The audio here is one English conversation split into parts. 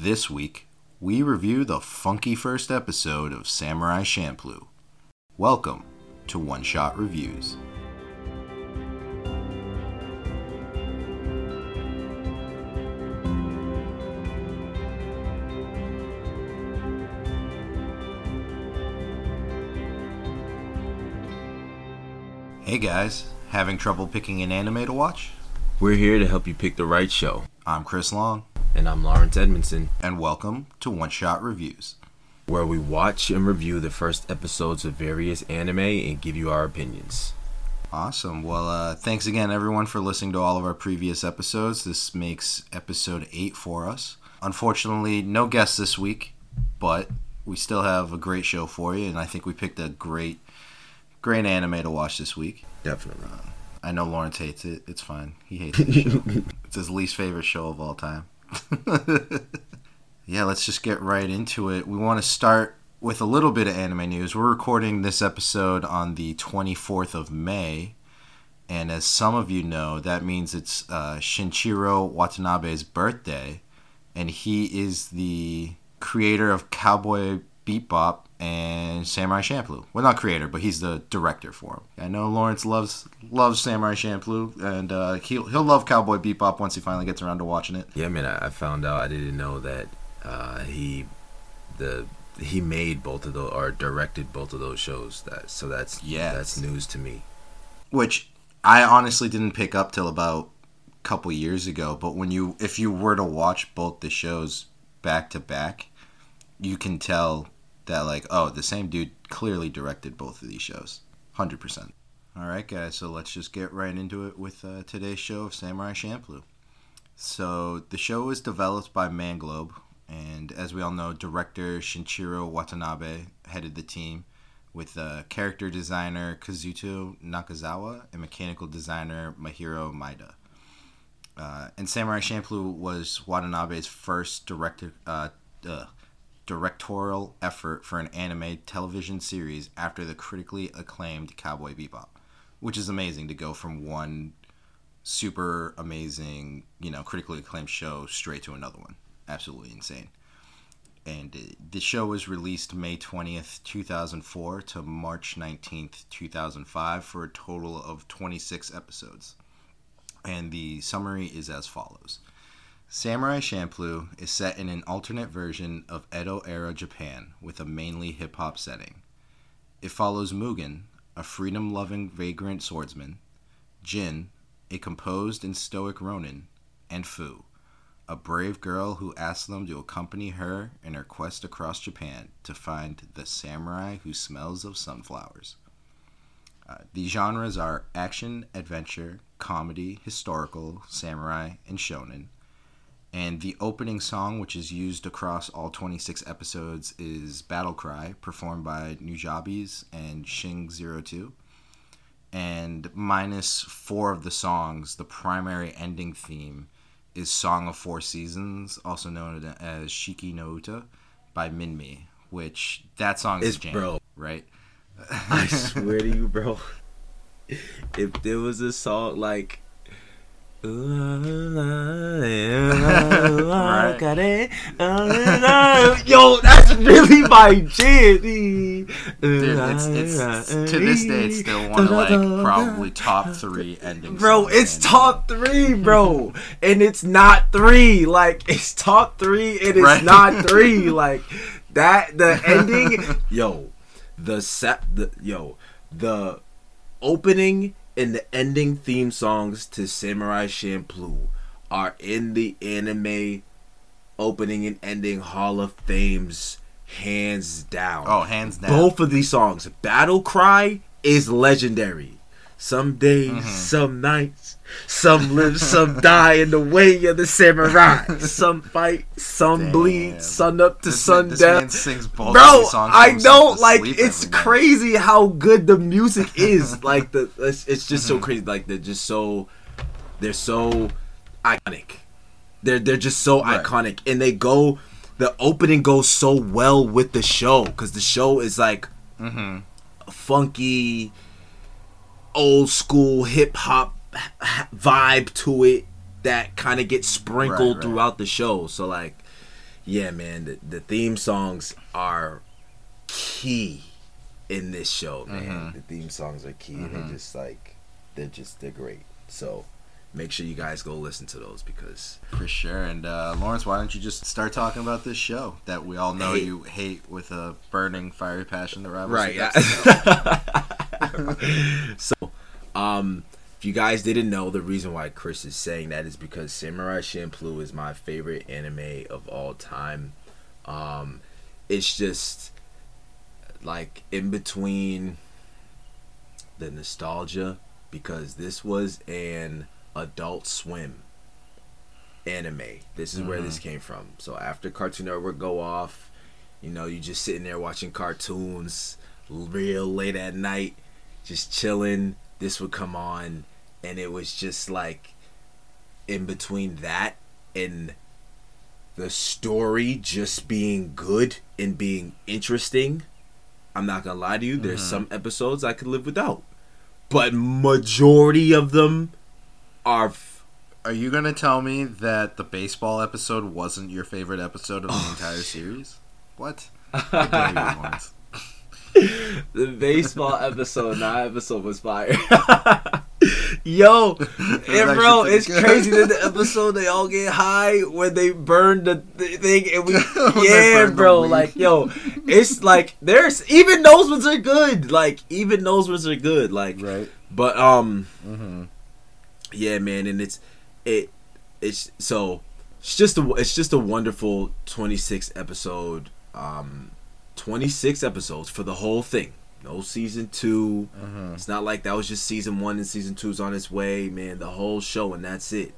This week, we review the funky first episode of Samurai Champloo. Welcome to One Shot Reviews. Hey guys, having trouble picking an anime to watch? We're here to help you pick the right show. I'm Chris Long, And I'm Lawrence Edmondson, and welcome to One Shot Reviews. where we watch and review the first episodes of various anime and give you our opinions. Awesome. Well, uh, thanks again, everyone, for listening to all of our previous episodes. This makes episode eight for us. Unfortunately, no guests this week, but we still have a great show for you, and I think we picked a great, great anime to watch this week. Definitely. I know Lawrence hates it. It's fine. He hates show. it's his least favorite show of all time. yeah, let's just get right into it. We want to start with a little bit of anime news. We're recording this episode on the 24th of May. And as some of you know, that means it's uh, Watanabe's birthday. And he is the creator of Cowboy Bebop and Samurai Champloo. Well, not creator, but he's the director for him. I know Lawrence loves loves Samurai Champloo, and uh, he'll he'll love Cowboy Bebop once he finally gets around to watching it. Yeah, man, I, I found out I didn't know that uh, he the he made both of those or directed both of those shows. That so that's yeah that's news to me. Which I honestly didn't pick up till about a couple years ago. But when you if you were to watch both the shows back to back, you can tell that like oh the same dude clearly directed both of these shows, hundred percent. All right, guys. So let's just get right into it with uh, today's show of Samurai Champloo. So the show was developed by Manglobe, and as we all know, director Shinichiro Watanabe headed the team, with uh, character designer Kazuto Nakazawa and mechanical designer Mahiro Maeda Uh, and Samurai Champloo was Watanabe's first director, uh, uh, directorial effort for an anime television series after the critically acclaimed Cowboy Bebop, which is amazing to go from one super amazing, you know, critically acclaimed show straight to another one. Absolutely insane. And uh, the show was released May 20th, 2004 to March 19th, 2005 for a total of 26 episodes. And the summary is as follows. Samurai Champloo is set in an alternate version of Edo era Japan with a mainly hip hop setting. It follows Mugen, a freedom loving vagrant swordsman, Jin, a composed and stoic Ronin, and Fu, a brave girl who asks them to accompany her in her quest across Japan to find the samurai who smells of sunflowers. Uh, the genres are action, adventure, comedy, historical, samurai, and shonen. And the opening song, which is used across all 26 episodes, is Battle Cry, performed by Nujabes and Shing02 and minus four of the songs, the primary ending theme is Song of Four Seasons, also known as Shiki no Uta by Minmi, which that song is jam, bro. right? I swear to you, bro. If there was a song like. Yo, that's really my jam. Dude, it's, it's, to this day, it's still one of like probably top three endings. Bro, it's top three, bro, and it's not three. Like it's top three, and it's Right. not three. Like that. The ending, yo, the set, the yo, the opening and the ending theme songs to Samurai Champloo are in the anime opening and ending Hall of Fames, hands down. Oh, hands down. Both of these songs, Battle Cry is legendary. Some days, Mm-hmm. some nights, some live, some die in the way of the samurai. Some fight, some Damn. bleed, sun up to This, sun man, down. man sings both Bro, I don't like it's every night. crazy how good the music is. like the, it's, it's just so crazy. Like they're just so, they're so iconic. They're they're just so Right. iconic, and they go. The opening goes so well with the show because the show is like Mhm. funky, old school hip hop vibe to it that kind of gets sprinkled Right, right. throughout the show. So like, yeah, man, the, the theme songs are key in this show, man. Mhm. The theme songs are key, Mhm. they're just like they're just they're great. So make sure you guys go listen to those because For sure. And uh, Lawrence, why don't you just start talking about this show that we all know Hate. you hate with a burning, fiery passion that rivals right, your yeah. so, um, if you guys didn't know, the reason why Chris is saying that is because Samurai Champloo is my favorite anime of all time. Um, it's just like in between the nostalgia because this was an Adult Swim anime. This is where this came from. So after Cartoon Network go off, you know, you just sitting there watching cartoons real late at night, just chilling. This would come on, and it was just like in between that and the story just being good and being interesting. I'm not gonna lie to you. There's Mhm. some episodes I could live without, but majority of them are. F- Are you to tell me that the baseball episode wasn't your favorite episode of the Oh, entire series? What? I dare you, Lawrence. The baseball episode, not episode was fire. Yo, and actually bro, it's crazy that the episode they all get high when they burn the th- thing, and we, yeah, bro, like yo, it's like there's even those ones are good, like even those ones are good, like, Right. but um, Mm-hmm. yeah, man, and it's it it's so it's just a it's just a wonderful 26 episode um 26 episodes for the whole thing. No season 2. Mm-hmm. It's not like that was just season 1 and season 2's on its way, man. The whole show and that's it.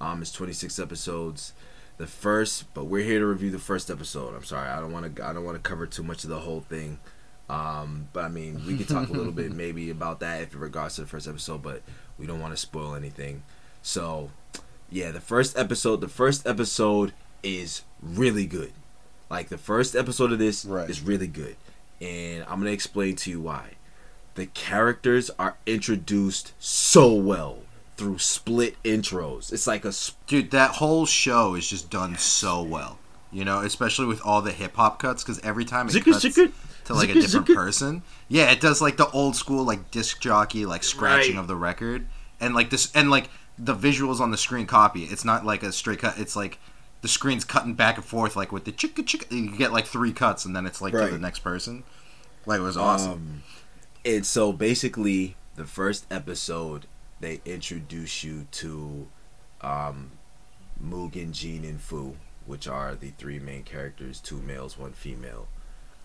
Um it's 26 episodes. The first, but we're here to review the first episode. I'm sorry. I don't want to I don't want to cover too much of the whole thing. Um, but I mean, we could talk a little bit maybe about that if in regards to the first episode, but we don't want to spoil anything. So, yeah, the first episode, the first episode is really good. Like the first episode of this Right. is really good, and I'm gonna explain to you why. The characters are introduced so well through split intros. It's like a sp- Dude, that whole show is just done so well. You know, especially with all the hip hop cuts, because every time it cuts to like a different person, yeah, it does like the old school like disc jockey like scratching Right. of the record, and like this, and like the visuals on the screen copy. It's not like a straight cut. It's like the screen's cutting back and forth, like with the chicka chicka. You get like three cuts, and then it's like to the next person. Like it was awesome. Um, and so basically, the first episode they introduce you to um, Mugen, Jin, and Fu, which are the three main characters: two males, one female.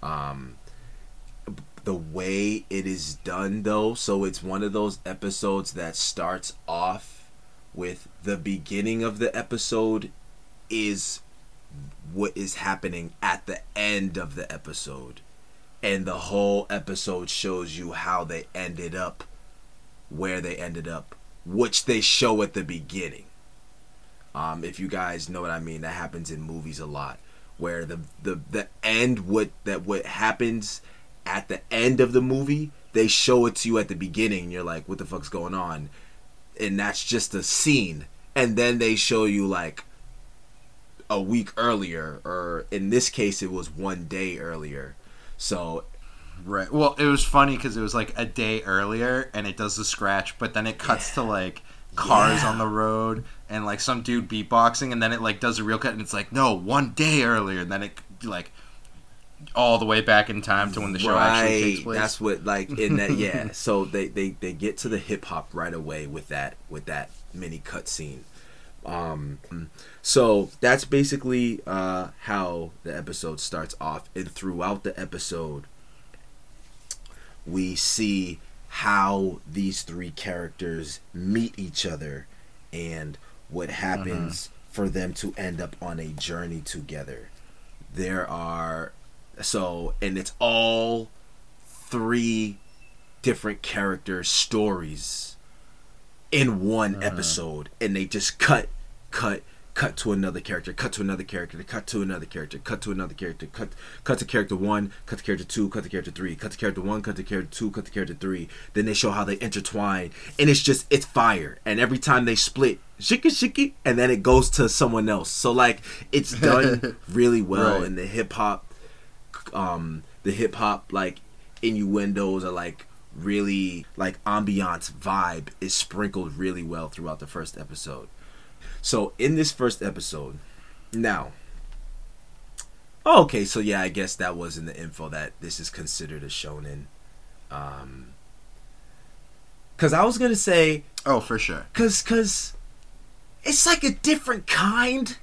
Um, the way it is done, though, so it's one of those episodes that starts off with the beginning of the episode is what is happening at the end of the episode. And the whole episode shows you how they ended up where they ended up which they show at the beginning. Um, if you guys know what i mean that happens in movies a lot where the the, the end what that what happens at the end of the movie they show it to you at the beginning and you're like what the fuck's going on? And that's just a scene. And then they show you like a week earlier or in this case it was one day earlier so Right. Well, it was funny because it was like a day earlier, and it does the scratch, but then it cuts to like cars Yeah. on the road and like some dude beatboxing, and then it like does a real cut, and it's like no, one day earlier, and then it like all the way back in time to when the show actually takes place. That's what like in that yeah. so they, they they get to the hip hop right away with that with that mini cut scene. Um, so that's basically uh, how the episode starts off, and throughout the episode, we see how these three characters meet each other and what happens for them to end up on a journey together. There are so and it's all three different character stories in one episode. And they just cut cut cut to another character, cut to another character, cut to another character, cut to another character, cut cut to character one, cut to character two, cut to character three, cut to character one, cut to character two, cut to character three. Then they show how they intertwine, and it's just it's fire. And every time they split, shiki shiki, and then it goes to someone else. So like it's done really well, Right. and the hip hop, um, the hip hop like innuendos are like really like ambiance vibe is sprinkled really well throughout the first episode. So in this first episode, now, oh, okay, so yeah, I guess that was in the info that this is considered a shonen. Um, cause I was gonna say, Oh, for sure. cause, cause, it's like a different kind.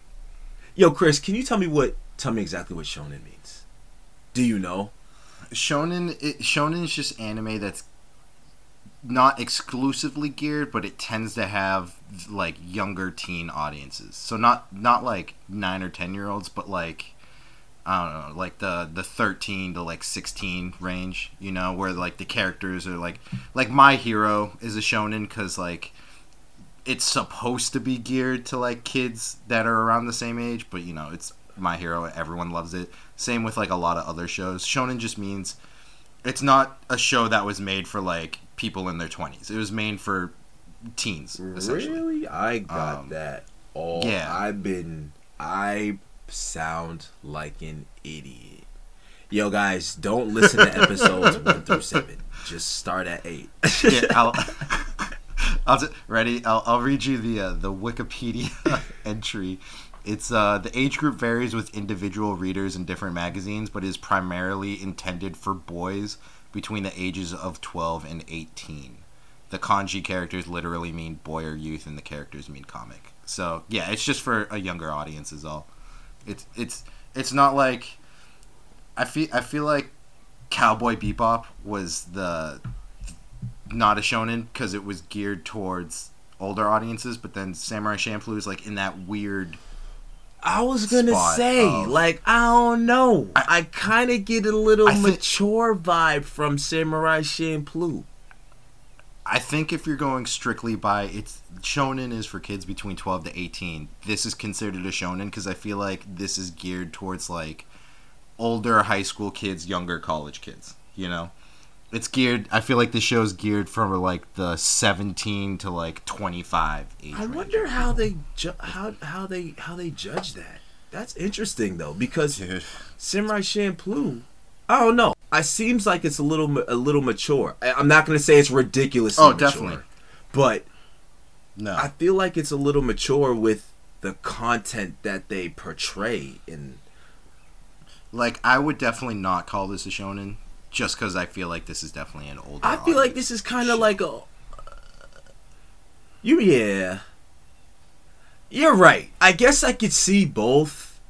Yo, Chris, can you tell me what? Tell me exactly what shonen means. Do you know? Shonen it, shonen is just anime that's not exclusively geared, but it tends to have like younger teen audiences. So not not like nine or ten year olds, but like I don't know, like the the thirteen to like sixteen range. You know, where like the characters are like like My Hero is a shonen because like it's supposed to be geared to like kids that are around the same age, but you know it's My Hero. Everyone loves it. Same with like a lot of other shows. Shonen just means it's not a show that was made for like people in their 20s. It was made for teens essentially. Really? I got Um, that. all. yeah. I've been. I sound like an idiot. Yo, guys, don't listen to episodes one through seven. Just start at eight. yeah, I'll, I'll t- ready. I'll, I'll read you the uh, the Wikipedia entry. It's uh, the age group varies with individual readers in different magazines, but is primarily intended for boys between the ages of 12 and 18. The kanji characters literally mean boy or youth, and the characters mean comic. So yeah, it's just for a younger audience, is all. It's it's it's not like I feel I feel like Cowboy Bebop was the not a shonen because it was geared towards older audiences, but then Samurai Champloo is like in that weird. I was gonna Spot say, of- like, I don't know. I, kind of get a little I mature vibe from Samurai Champloo. I think if you're going strictly by it's shonen is for kids between 12 to 18. This is considered a shonen because I feel like this is geared towards like older high school kids, younger college kids. You know, it's geared. I feel like the is geared for like the 17 to like 25 age. I range. wonder how they ju- how how they how they judge that. That's interesting though because Dude. Samurai Champloo. I don't know. It seems like it's a little a little mature. I, I'm not gonna say it's ridiculous. Oh, definitely. But No. I feel like it's a little mature with the content that they portray in. Like I would definitely not call this a shonen, just because I feel like this is definitely an older. I feel like this is kind of like a. You yeah. You're right. I guess I could see both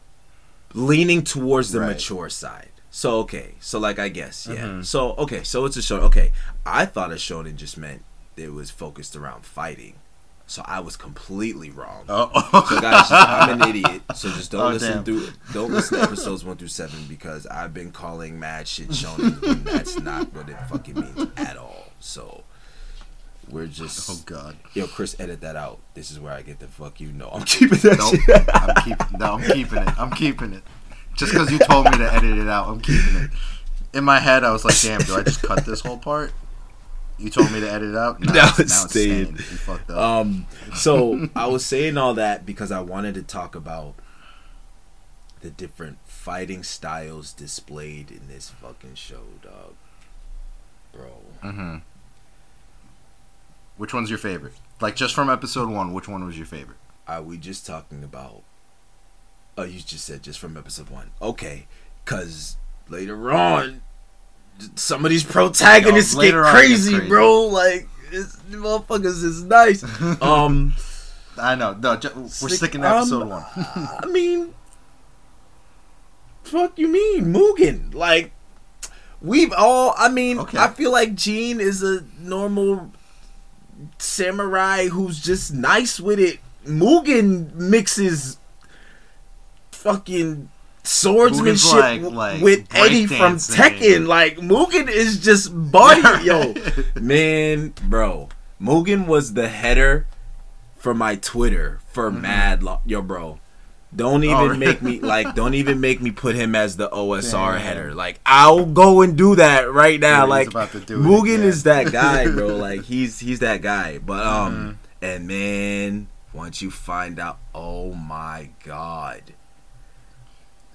leaning towards the Right. mature side. So okay, so like I guess yeah. Mhm. So okay, so it's a show. Okay, I thought a shonen just meant it was focused around fighting. So I was completely wrong. Oh, So guys, just- I'm an idiot. So just don't Oh, listen damn. through. Don't listen to episodes one through seven because I've been calling mad shit shonen, and that's not what it fucking means at all. So we're just. Oh God. Yo, Chris, edit that out. This is where I get the fuck you know. I'm keeping that Nope. shit. I'm keeping. No, I'm keeping it. I'm keeping it. Just because you told me to edit it out, I'm keeping it. In my head, I was like, "Damn, do I just cut this whole part?" You told me to edit it out. Now it's staying. You fucked up. Um, so I was saying all that because I wanted to talk about the different fighting styles displayed in this fucking show, dog. Bro. hmm Which one's your favorite? Like just from episode one, which one was your favorite? Are we just talking about? Oh, you just said just from episode one. Okay, cause later on, some of these protagonists Yo, get later on crazy, crazy. bro. Like, it's, motherfuckers is nice. um, I know. No, ju- we're Sick- sticking to um, episode one. I mean, fuck you mean Mugen? Like, we've all. I mean, Okay. I feel like Jin is a normal samurai who's just nice with it. Mugen mixes fucking swordsmanship like- like with Eddie from. Tekken. Like Mugen is just body, yo, man, bro. Mugen was the header for my Twitter for mad lo- yo, bro. Don't even Oh, make me like. Don't even make me put him as the OSR Damn. header. Like I'll go and do that right now. Dude, like about to do it Mugen is that guy, bro. like he's he's that guy. But um, Mm-hmm. and man, once you find out, oh my god,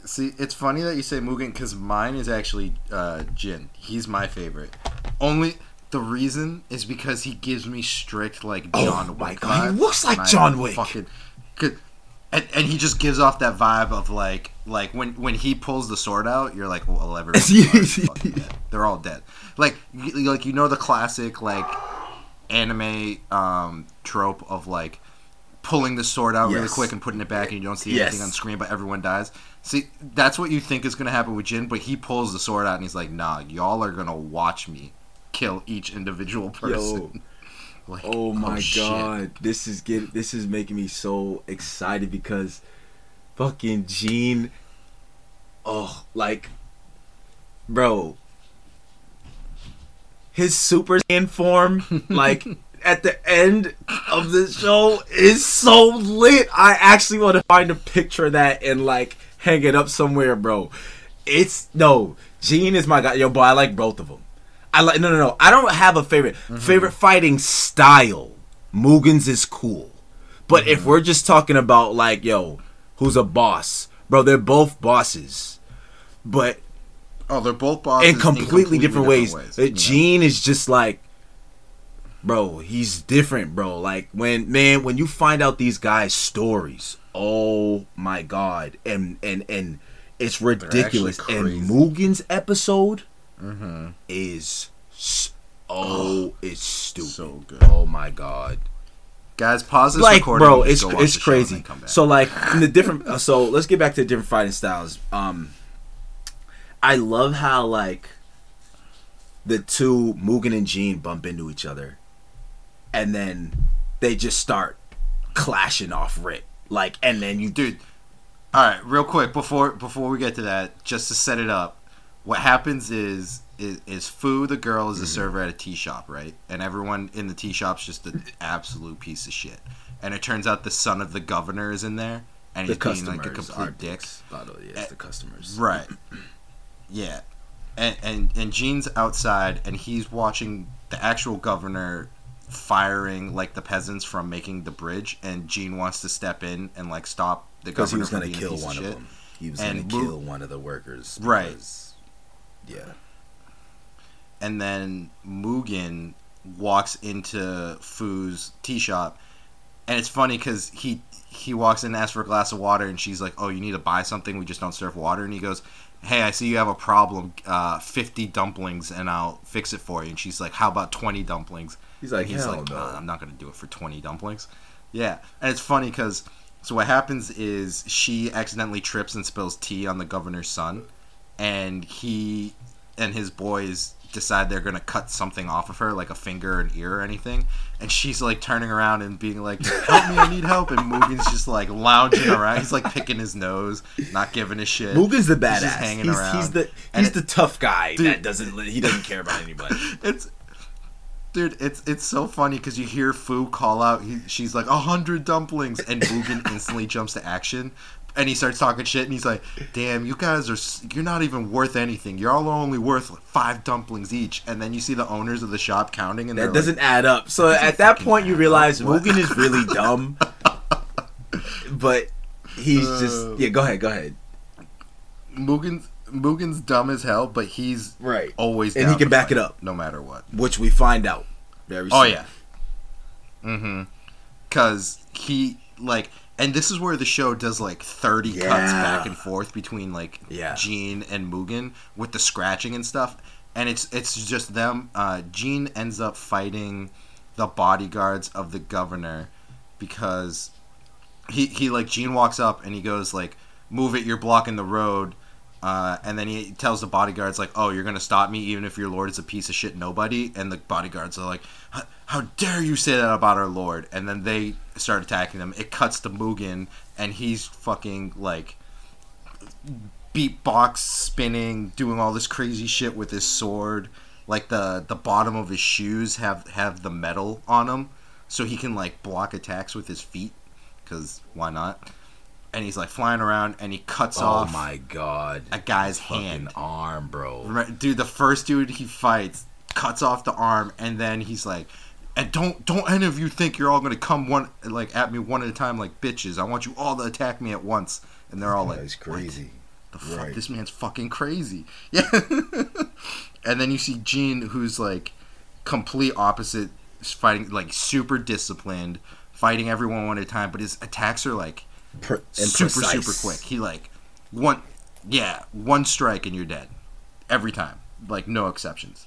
See, it's funny that you say Mugen because mine is actually uh, Jin. He's my favorite. Only the reason is because he gives me strict like John Oh John my God, he looks like John Wick. Fucking, and, and he just gives off that vibe of like like when when he pulls the sword out, you're like, well, everyone's dead. They're all dead. Like you, like you know the classic like anime um, trope of like pulling the sword out really quick and putting it back, and you don't see Yes. anything on screen, but everyone dies. See, that's what you think is gonna happen with Jin, but he pulls the sword out and he's like, "Nah, y'all are gonna watch me kill each individual person." Like, oh, oh my shit. god, this is get this is making me so excited because fucking Jin oh like bro his Super Saiyan form like at the end of the show is so lit. I actually want to find a picture of that and like hang it up somewhere, bro. It's no, Jin is my guy. Yo, boy, I like both of them. I like no, no, no. I don't have a favorite favorite fighting style. Mugen's is cool, but if we're just talking about like, yo, who's a boss, bro? They're both bosses, but Oh, they're both bosses in completely, different, ways. Uh, Yeah. Jin is just like, bro, he's different, bro. Like when man, when you find out these guys' stories, oh my god, and and and it's ridiculous. And. Mugen's episode Mhm. is oh, it's stupid. So good. Oh my god Guys, pause this like recording. bro it's just go watch it's the show and crazy then come back. so like in the different uh, so let's get back to the different fighting styles um i love how like the two mugen and Jin bump into each other and then they just start clashing off rip like and then you dude. All right, real quick before before we get to that, just to set it up, what happens is is, is Fu the girl Mm-hmm. is a server at a tea shop, right? And everyone in the tea shop's just an absolute piece of shit. And it turns out the son of the governor is in there, and the he's being like a complete dick. dicks by the way yes, the customers Right. Yeah. And, and and Jin's outside and he's watching the actual governor firing like the peasants from making the bridge and Jin wants to step in and like stop the because he governor was from gonna kill one of shit. them he was gonna Mu- kill one of the workers Right. yeah And then Mugen walks into Fu's tea shop and it's funny cuz he he walks in and asks for a glass of water and she's like, "Oh, you need to buy something. We just don't serve water." And he goes, "Hey, I see you have a problem. Uh, 50 dumplings and I'll fix it for you." And she's like, "How about 20 dumplings?" he's like And he's like, no "Nah, I'm not gonna do it for 20 dumplings. Yeah, and it's funny because so what happens is she accidentally trips and spills tea on the governor's son, and he and his boys decide they're gonna cut something off of her, like a finger or an ear or anything, and she's like turning around and being like, "Help me, I need help," and Mugen's just like lounging around. He's like picking his nose, not giving a shit. Mugen's the He's badass. just He's, hanging he's, around. the And he's it- the tough guy Dude. that doesn't he doesn't care about anybody. it's dude it's it's so funny because you hear fu call out he, she's like a hundred dumplings and Mugen instantly jumps to action and he starts talking shit and he's like damn you guys are you're not even worth anything you're all only worth like five dumplings each and then you see the owners of the shop counting and That they're doesn't like, add up. So at that point, you realize up. Mugen is really dumb, but he's Uh. just yeah. Go ahead, go ahead. Mugen's Mugen's dumb as hell but he's Right, always And he can back fight, it up. no matter what which we find out very. Oh yeah. Mm-hmm. Cause he like, and this is where the show does like thirty cuts back and forth between like Yeah. Jin and Mugen with the scratching and stuff, and it's it's just them. Uh, Jin ends up fighting the bodyguards of the governor because he he like Jin walks up and he goes like, "Move it, you're blocking the road." Uh, and then he tells the bodyguards like, "Oh, you're gonna stop me even if your lord is a piece of shit nobody." And the bodyguards are like, "How- "How dare you say that about our lord?" And then they start attacking them. It cuts to Mugen, and he's fucking like beatbox spinning, doing all this crazy shit with his sword. Like the the bottom of his shoes have have the metal on them, so he can like block attacks with his feet because why not? And he's like flying around, and he cuts Oh off my god. a guy's hand. arm, bro. Remember- Dude, the first dude he fights cuts off the arm, and then he's like, "And don't don't any of you think you're all gonna come one like at me one at a time like bitches. I want you all to attack me at once." And they're all like, That's "What crazy. The fuck, Right. this man's fucking crazy." Yeah. and then you see Jin, who's like complete opposite, fighting like super disciplined, fighting everyone one at a time, but his attacks are like And super precise. super quick. He like one yeah, one strike and you're dead. Every time. Like no exceptions.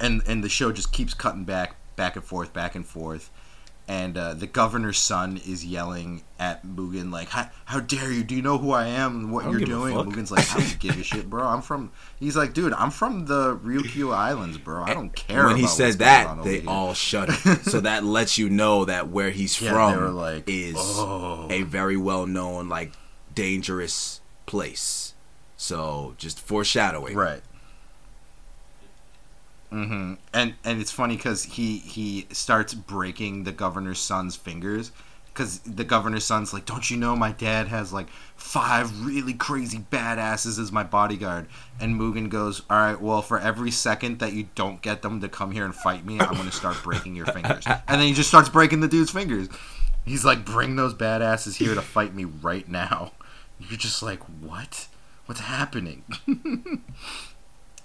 And and the show just keeps cutting back back and forth, back and forth. And uh, the governor's son is yelling at Mugen like, "How, how dare you? Do you know who I am and what you're doing?" And. Mugen's like, "I don't give a shit, bro. I'm from." He's like, "Dude, I'm from the Ryukyu Islands, bro. I don't care." When he said that, they here." all shuddered. so that lets you know that where he's Yeah, from like, is "Oh." a very well known, like dangerous place. So just foreshadowing. Right. Hmm And and it's funny because he he starts breaking the governor's son's fingers because the governor's son's like, "Don't you know my dad has like five really crazy badasses as my bodyguard?" And Mugen goes, "All right, well, for every second that you don't get them to come here and fight me, I'm gonna start breaking your fingers." And then he just starts breaking the dude's fingers. He's like, "Bring those badasses here to fight me right now." You're just like, "What? What's happening?"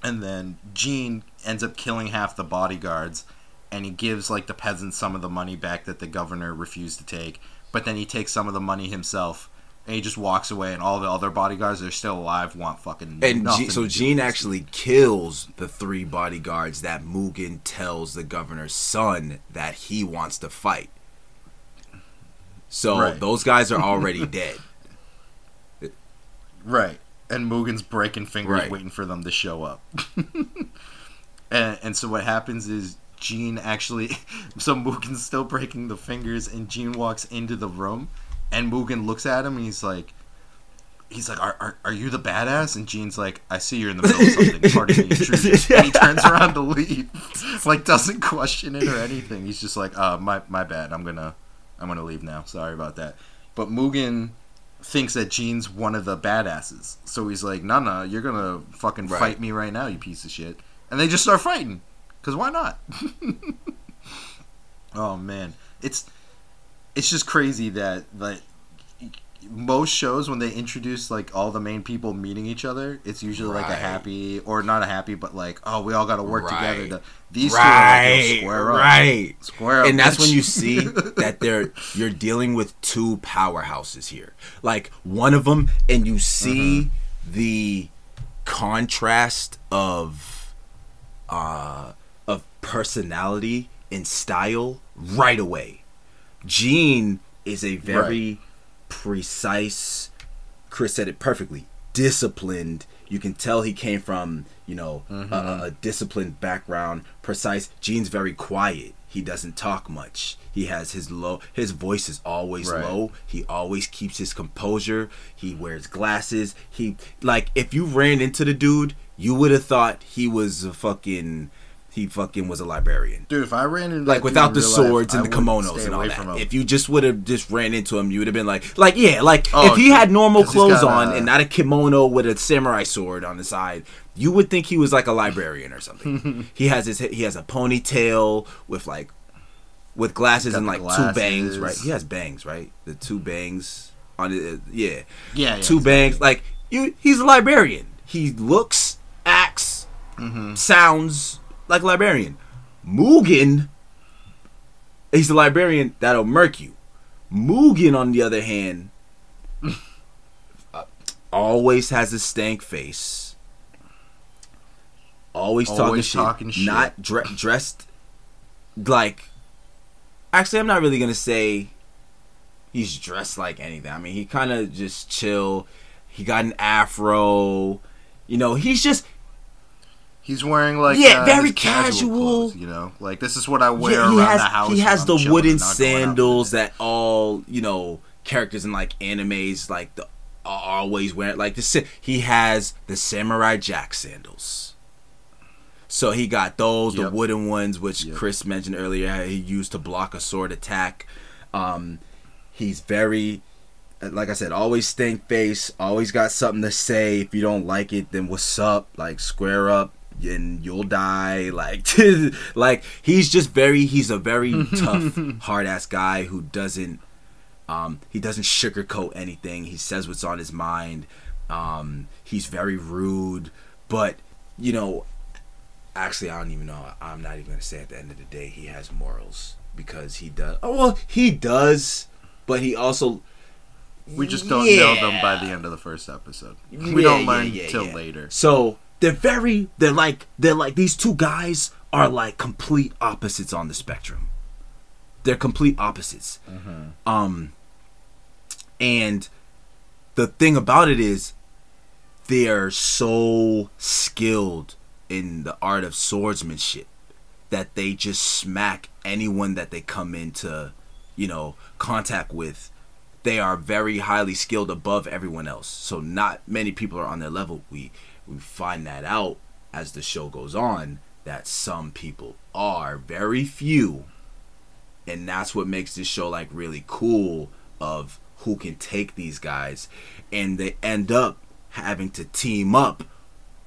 and then Jin ends up killing half the bodyguards and he gives like the peasants some of the money back that the governor refused to take but then he takes some of the money himself and he just walks away and all the other bodyguards that are still alive want fucking And nothing Ge- so Jin actually kills the three bodyguards that Mugen tells the governor's son that he wants to fight. So Right. those guys are already dead. right and Mugen's breaking fingers Right. waiting for them to show up. And, and so what happens is Jin actually so Mugen's still breaking the fingers and Jin walks into the room and Mugen looks at him and he's like he's like are, are, are you the badass? And Jin's like I see you're in the middle of something. Pardon me intrusion and he turns around to leave. Like doesn't question it or anything. He's just like uh my my bad. I'm gonna I'm gonna leave now. Sorry about that. But Mugen thinks that Jin's one of the badasses. So he's like nah nah you're gonna fucking Right. fight me right now you piece of shit. And they just start fighting. Because why not? Oh man. It's it's just crazy that like most shows when they introduce like all the main people meeting each other it's usually like a happy or not a happy but like oh we all got to work together to these two are like, right, square up. Right. square up. And that's when you see that they're you're dealing with two powerhouses here. Like one of them and you see Mm-hmm. the contrast of uh of personality and style right away. Jin is a very precise. Chris said it perfectly. Disciplined. You can tell he came from you know a- a, mm-hmm. a disciplined background. Precise. Jin's very quiet. He doesn't talk much. He has his low his voice is always Right. low. He always keeps his composure. He wears glasses. He like if you ran into the dude you would have thought he was a fucking he fucking was a librarian dude if i ran into like without the real life, swords and the kimonos and all that. If you just would have just ran into him, you would have been like, like yeah, like Oh, if he had normal clothes on a- and not a kimono with a samurai sword on the side, you would think he was like a librarian or something. he has his he has a ponytail with like with glasses and like two bangs, right? He has bangs, right? The two bangs on it, yeah, yeah, yeah two exactly. bangs. Like you, he's a librarian. He looks, acts, Mm-hmm. sounds like a librarian. Mugen, he's a librarian that'll murk you. Mugen, on the other hand, always has a stank face. Always, talking, Always shit, shit. Not dre- dressed like. Actually, I'm not really gonna say he's dressed like anything. I mean, he kind of just chill. He got an afro. You know, he's just He's wearing like Yeah, uh, very casual casual. clothes, you know, like this is what I wear yeah, he around has the house. he has the chilling wooden and not going out for the sandals that all you know characters in like animes like the are always wearing. Like the he has the samurai jack sandals. So he got those, Yep. the wooden ones, which Yep. Chris mentioned earlier. He used to block a sword attack. Um, he's very like I said, always stink face, always got something to say. If you don't like it, then what's up? Like square up and you'll die. Like like he's just very he's a very tough, hard ass guy who doesn't um he doesn't sugarcoat anything. He says what's on his mind. Um he's very rude, but you know, actually I don't even know. I'm not even gonna say at the end of the day he has morals because he does. Oh well, he does, but he also we just don't yeah. know them by the end of the first episode. We yeah, don't learn yeah, till later. So they're very they're like they're like these two guys are like complete opposites on the spectrum. They're complete opposites. Mm-hmm. Um and the thing about it is they're so skilled in the art of swordsmanship that they just smack anyone that they come into, you know, contact with they are very highly skilled above everyone else. So not many people are on their level. We we find that out as the show goes on that some people are very few. And that's what makes this show like really cool of who can take these guys and they end up having to team up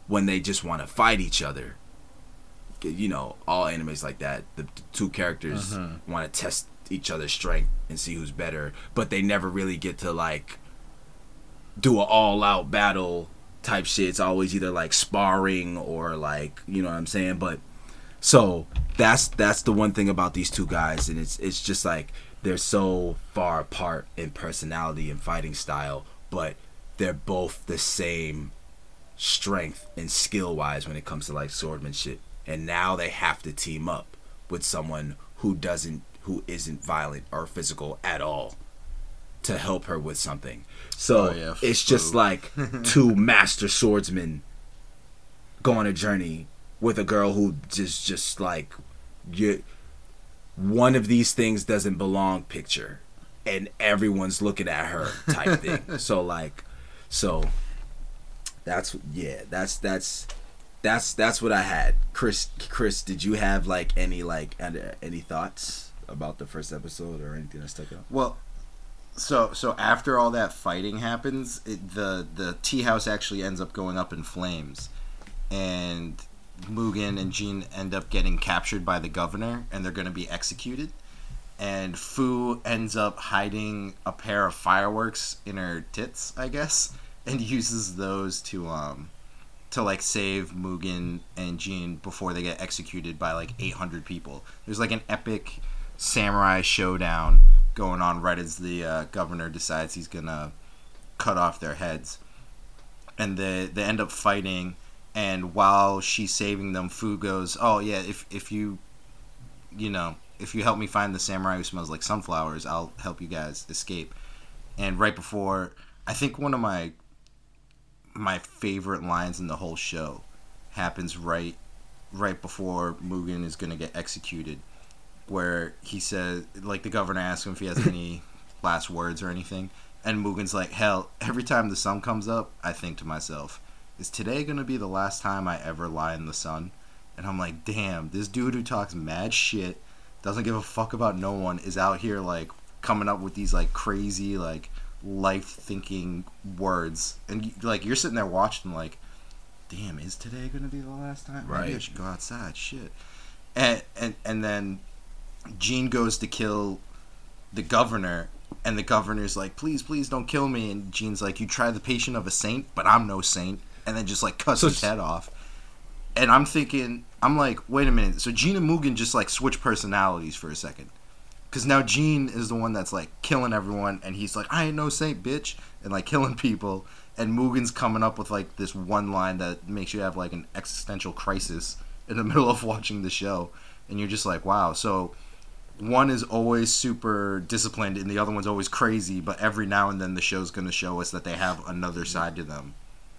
when they just want to fight each other. You know, all animes like that. The, the two characters uh-huh. want to test each other's strength and see who's better, but they never really get to like do an all out battle type shit. It's always either like sparring or like, you know what I'm saying? But so that's that's the one thing about these two guys and it's it's just like they're so far apart in personality and fighting style, but they're both the same strength and skill wise when it comes to like swordmanship. And now they have to team up with someone who doesn't who isn't violent or physical at all to help her with something. So oh, yeah, it's just like two master swordsmen go on a journey with a girl who just just like you one of these things doesn't belong picture and everyone's looking at her type thing. So like so that's yeah, that's that's that's that's what I had. Chris Chris, did you have like any like any thoughts? about the first episode or anything that stuck out? Well, so so after all that fighting happens, it, the the tea house actually ends up going up in flames, and Mugen and Jin end up getting captured by the governor, and they're going to be executed. And Fu ends up hiding a pair of fireworks in her tits, I guess, and uses those to um to like save Mugen and Jin before they get executed by like 800 people. There's like an epic samurai showdown going on right as the uh, governor decides he's gonna cut off their heads, and they they end up fighting. And while she's saving them, Fu goes, "Oh yeah, if if you, you know, if you help me find the samurai who smells like sunflowers, I'll help you guys escape." And right before, I think one of my my favorite lines in the whole show happens right right before Mugen is gonna get executed where he says, like the governor asks him if he has any last words or anything, and Mugen's like, "Hell, every time the sun comes up, I think to myself, is today gonna be the last time I ever lie in the sun?" And I'm like, "Damn, this dude who talks mad shit, doesn't give a fuck about no one, is out here like coming up with these like crazy like life thinking words, and like you're sitting there watching like." Damn, is today gonna be the last time? Right. Maybe I should go outside. Shit. And and and then Jin goes to kill the governor, and the governor's like, "Please, please, don't kill me." And Jin's like, "You try the patient of a saint, but I'm no saint," and then just like cuts so his head off. And I'm thinking, I'm like, wait a minute. So Jin and Mugen just like switch personalities for a second, because now Jin is the one that's like killing everyone, and he's like, "I ain't no saint, bitch," and like killing people. And Mugen's coming up with like this one line that makes you have like an existential crisis in the middle of watching the show, and you're just like, wow. So one is always super disciplined and the other one's always crazy, but every now and then the show's going to show us that they have another side to them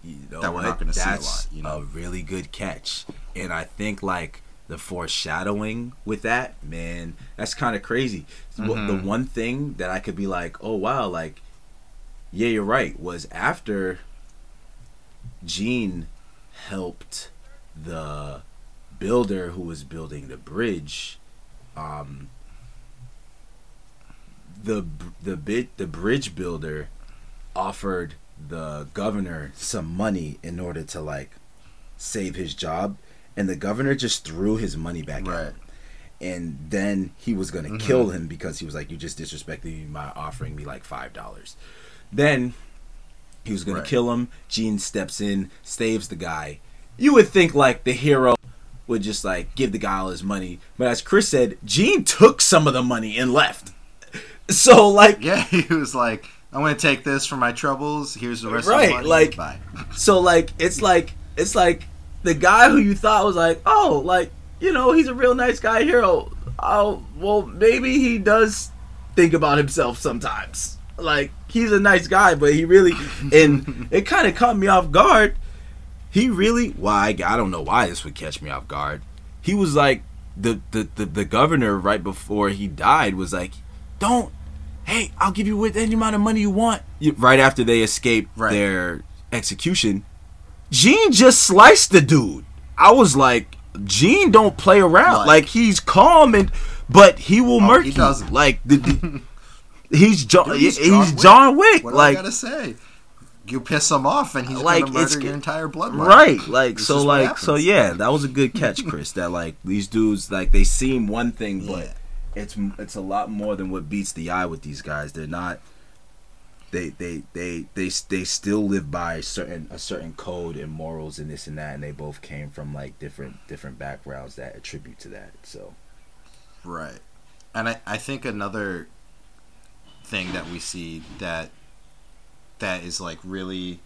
you know that we're what? not going to see a lot. You know, a really good catch, and I think like the foreshadowing with that, man, that's kind of crazy. Mm-hmm. The one thing that I could be like, oh wow, like, yeah, you're right, was after Jin helped the builder who was building the bridge um, the the bit the bridge builder offered the governor some money in order to like save his job, and the governor just threw his money back Right. at him. And then he was gonna Mhm. kill him because he was like, "You just disrespected me by offering me like five dollars." Then he was gonna Right. kill him. Jin steps in, saves the guy. You would think like the hero would just like give the guy all his money, but as Chris said, Jin took some of the money and left. So like, Yeah, he was like, I'm gonna take this for my troubles. Here's the rest Right, of the money. like- Bye. so like, it's like, it's like the guy who you thought was like, oh, like you know, he's a real nice guy hero. Oh, oh, well, maybe he does think about himself sometimes. Like he's a nice guy, but he really, and it kind of caught me off guard. He really, why? I don't know why this would catch me off guard. He was like, the the the, the governor right before he died was like, don't. Hey, I'll give you with any amount of money you want. Right after they escape Right. their execution, Jin just sliced the dude. I was like, Jin don't play around. Like- Like, he's calm and, but he will Oh, murk he you. doesn't. Like the, the- he's John. Dude, he's, he's John Wick. John Wick. What like I gotta say? You piss him off, and he's Like, gonna murder it's- your entire bloodline. right like This so like so yeah that was a good catch chris that like these dudes like they seem one thing Yeah. but it's it's a lot more than what beats the eye with these guys they're not they they they they they still live by certain a certain code and morals and this and that and they both came from like different different backgrounds that attribute to that so Right. And I, I think another thing that we see that that is like really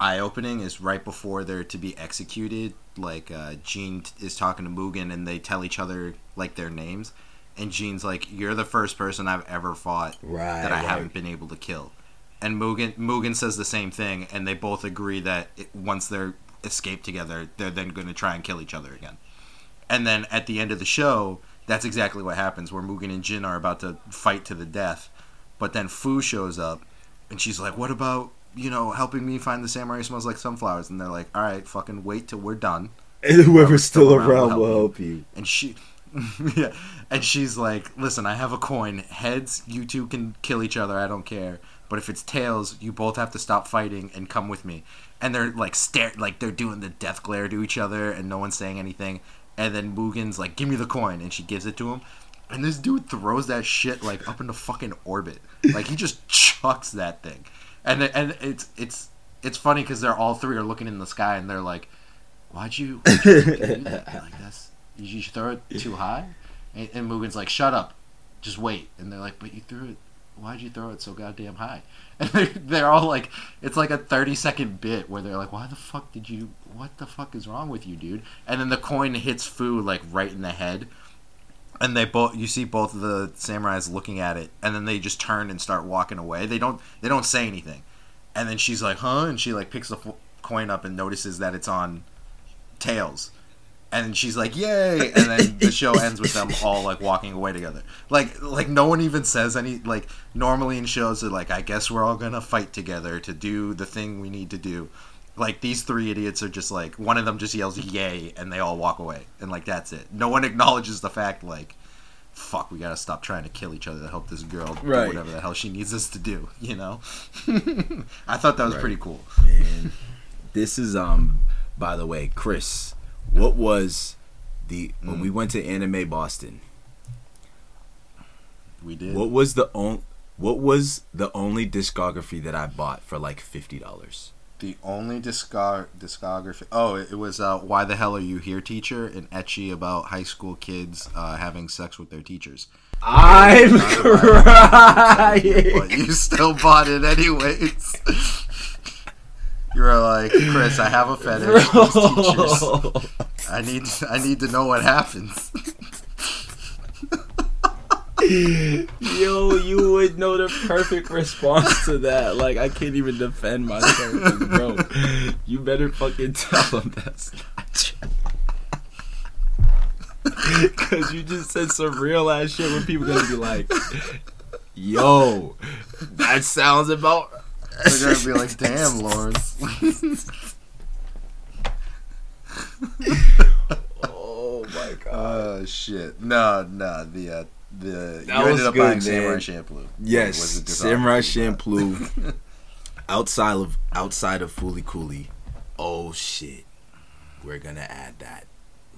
eye opening is right before they're to be executed. Like uh, Jin is talking to Mugen and they tell each other like their names, and Jin's like, "You're the first person I've ever fought right that I haven't been able to kill." And Mugen Mugen says the same thing, and they both agree that it, once they're escaped together, they're then going to try and kill each other again. And then at the end of the show, that's exactly what happens, where Mugen and Jin are about to fight to the death, but then Fu shows up, and she's like, "What about you know helping me find the samurai smells like sunflowers?" And they're like, "All right, fucking wait till we're done." and whoever's still still around around will will help help you and she yeah. And she's like listen i have a coin. Heads you two can kill each other. I don't care. But if it's tails you both have to stop fighting and come with me. And they're like stare like they're doing the death glare to each other and no one's saying anything. And then mugen's like give me the coin. And she gives it to him. And this dude throws that shit like up into fucking orbit. Like he just chucks that thing. And and it's it's it's funny because they're all three are looking in the sky and they're like why'd you, why'd you that? like that's you throw it too high? And, and Mugen's like shut up. Just wait. And they're like but you threw it. Why'd you throw it so goddamn high? And they're, they're all like it's like a 30 second bit where they're like why the fuck did you what the fuck is wrong with you dude? And then the coin hits Fu like right in the head. And they both you see both of the samurais looking at it and then they just turn and start walking away. They don't they don't say anything. And then she's like huh? And she like picks the f- coin up and notices that it's on tails and she's like yay. And then the show ends with them all like walking away together. Like like no one even says any like normally in shows they're like i guess we're all gonna fight together to do the thing we need to do. Like these three idiots are just like one of them just yells yay and they all walk away. And like that's it. No one acknowledges the fact like fuck we gotta stop trying to kill each other to help this girl do whatever the hell she needs us to do you know? I thought that was Right. pretty cool. And this is um by the way, Chris, what was the when we went to Anime Boston, we did what was the only what was the only discography that I bought for like fifty dollars? The only discog- discography. Oh, it, it was uh, "Why the Hell Are You Here, Teacher?" an ecchi about high school kids uh, having sex with their teachers. I'm But crying. you still bought it anyways. you were like, Chris, I have a fetish. Teachers. I need, I need to know what happens. Yo, you would know the perfect response to that. Like, I can't even defend myself, bro. You better fucking tell him that's not true. Cause you just said some real ass shit where people gonna be like, "Yo, that sounds about." They're gonna be like, "Damn, Lawrence." oh my god. Oh shit! No, no. The uh, the That you was ended up good, buying man. Samurai Champloo. Yes, Was Samurai discography, Champloo. outside of outside of Fooly Cooly, oh shit, we're gonna add that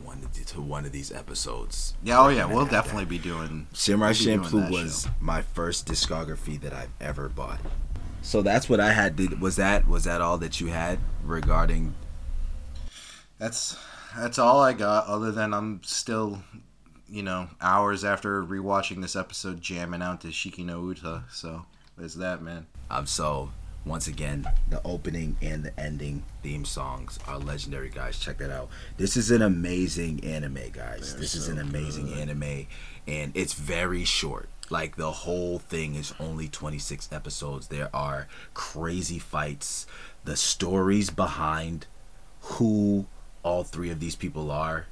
one to, to one of these episodes. Yeah, oh We're yeah, we'll definitely that. be doing. Samurai we'll be Champloo was show. my first discography that I've ever bought. So that's what I had. Did was that was that all that you had regarding? That's that's all I got. Other than I'm still, you know, hours after rewatching this episode, jamming out to Shiki no Uta. So there's that, man. Um, so once again, the opening and the ending theme songs are legendary, guys. Check that out. This is an amazing anime, guys. They're this is an amazing good. anime, and it's very short. Like the whole thing is only 26 episodes. There are crazy fights. The stories behind who all three of these people are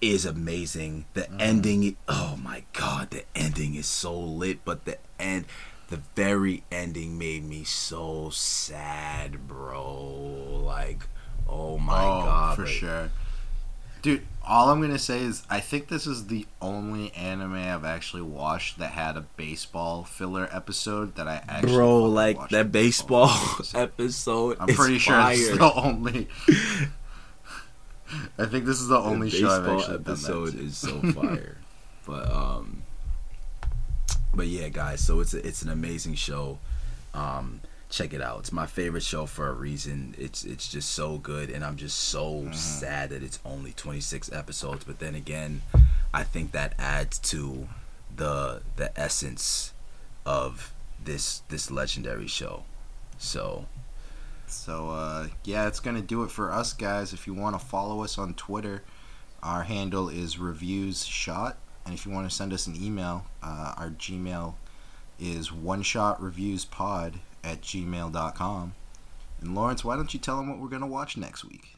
is amazing. The mm-hmm. ending, oh my god, the ending is so lit, but the end, the very ending made me so sad, bro. Like, oh my oh, god, for like, sure, dude. All I'm gonna say is I think this is the only anime I've actually watched that had a baseball filler episode that I actually. bro. Like that baseball episode. episode. I'm pretty sure fire. is the only. I think this is the The only show I've baseball actually episode done that to. is so fire. but um, but yeah, guys. So it's a, it's an amazing show. Um, check it out. It's my favorite show for a reason. It's it's just so good, and I'm just so Mm-hmm. sad that it's only 26 episodes. But then again, I think that adds to the the essence of this this legendary show. So So uh, yeah, it's gonna do it for us guys. If you want to follow us on Twitter, our handle is reviews shot, and if you want to send us an email, uh, our Gmail is one shot reviews pod at gmail.com. And Lawrence, why don't you tell them what we're gonna watch next week?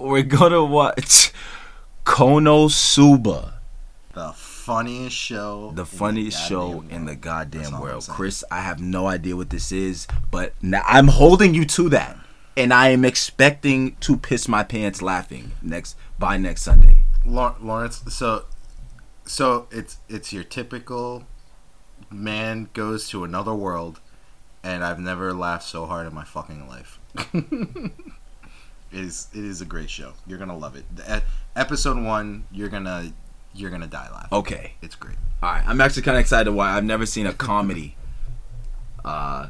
we're gonna watch Konosuba. The funniest show. the in funniest show goddamn in the goddamn world. Chris, I have no idea what this is, but now I'm holding you to that. And I am expecting to piss my pants laughing next by next Sunday. Lawrence, so so it's it's your typical man goes to another world, and I've never laughed so hard in my fucking life. it is it is a great show. You're gonna love it. The, episode one, you're gonna you're gonna die laughing. Okay. It's great. All right. I'm actually kind of excited why I've never seen a comedy. Uh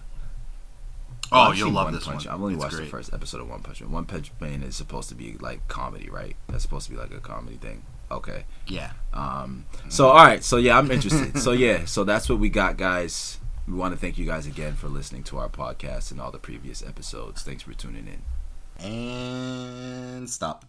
Oh, I've you'll love One this Punch. one. I've only It's watched great. the first episode of One Punch Man. One Punch Man is supposed to be like comedy, right? That's supposed to be like a comedy thing. Okay. Yeah. Um, so all right, so yeah, I'm interested. so yeah, so that's what we got, guys. We want to thank you guys again for listening to our podcast and all the previous episodes. Thanks for tuning in. And stop.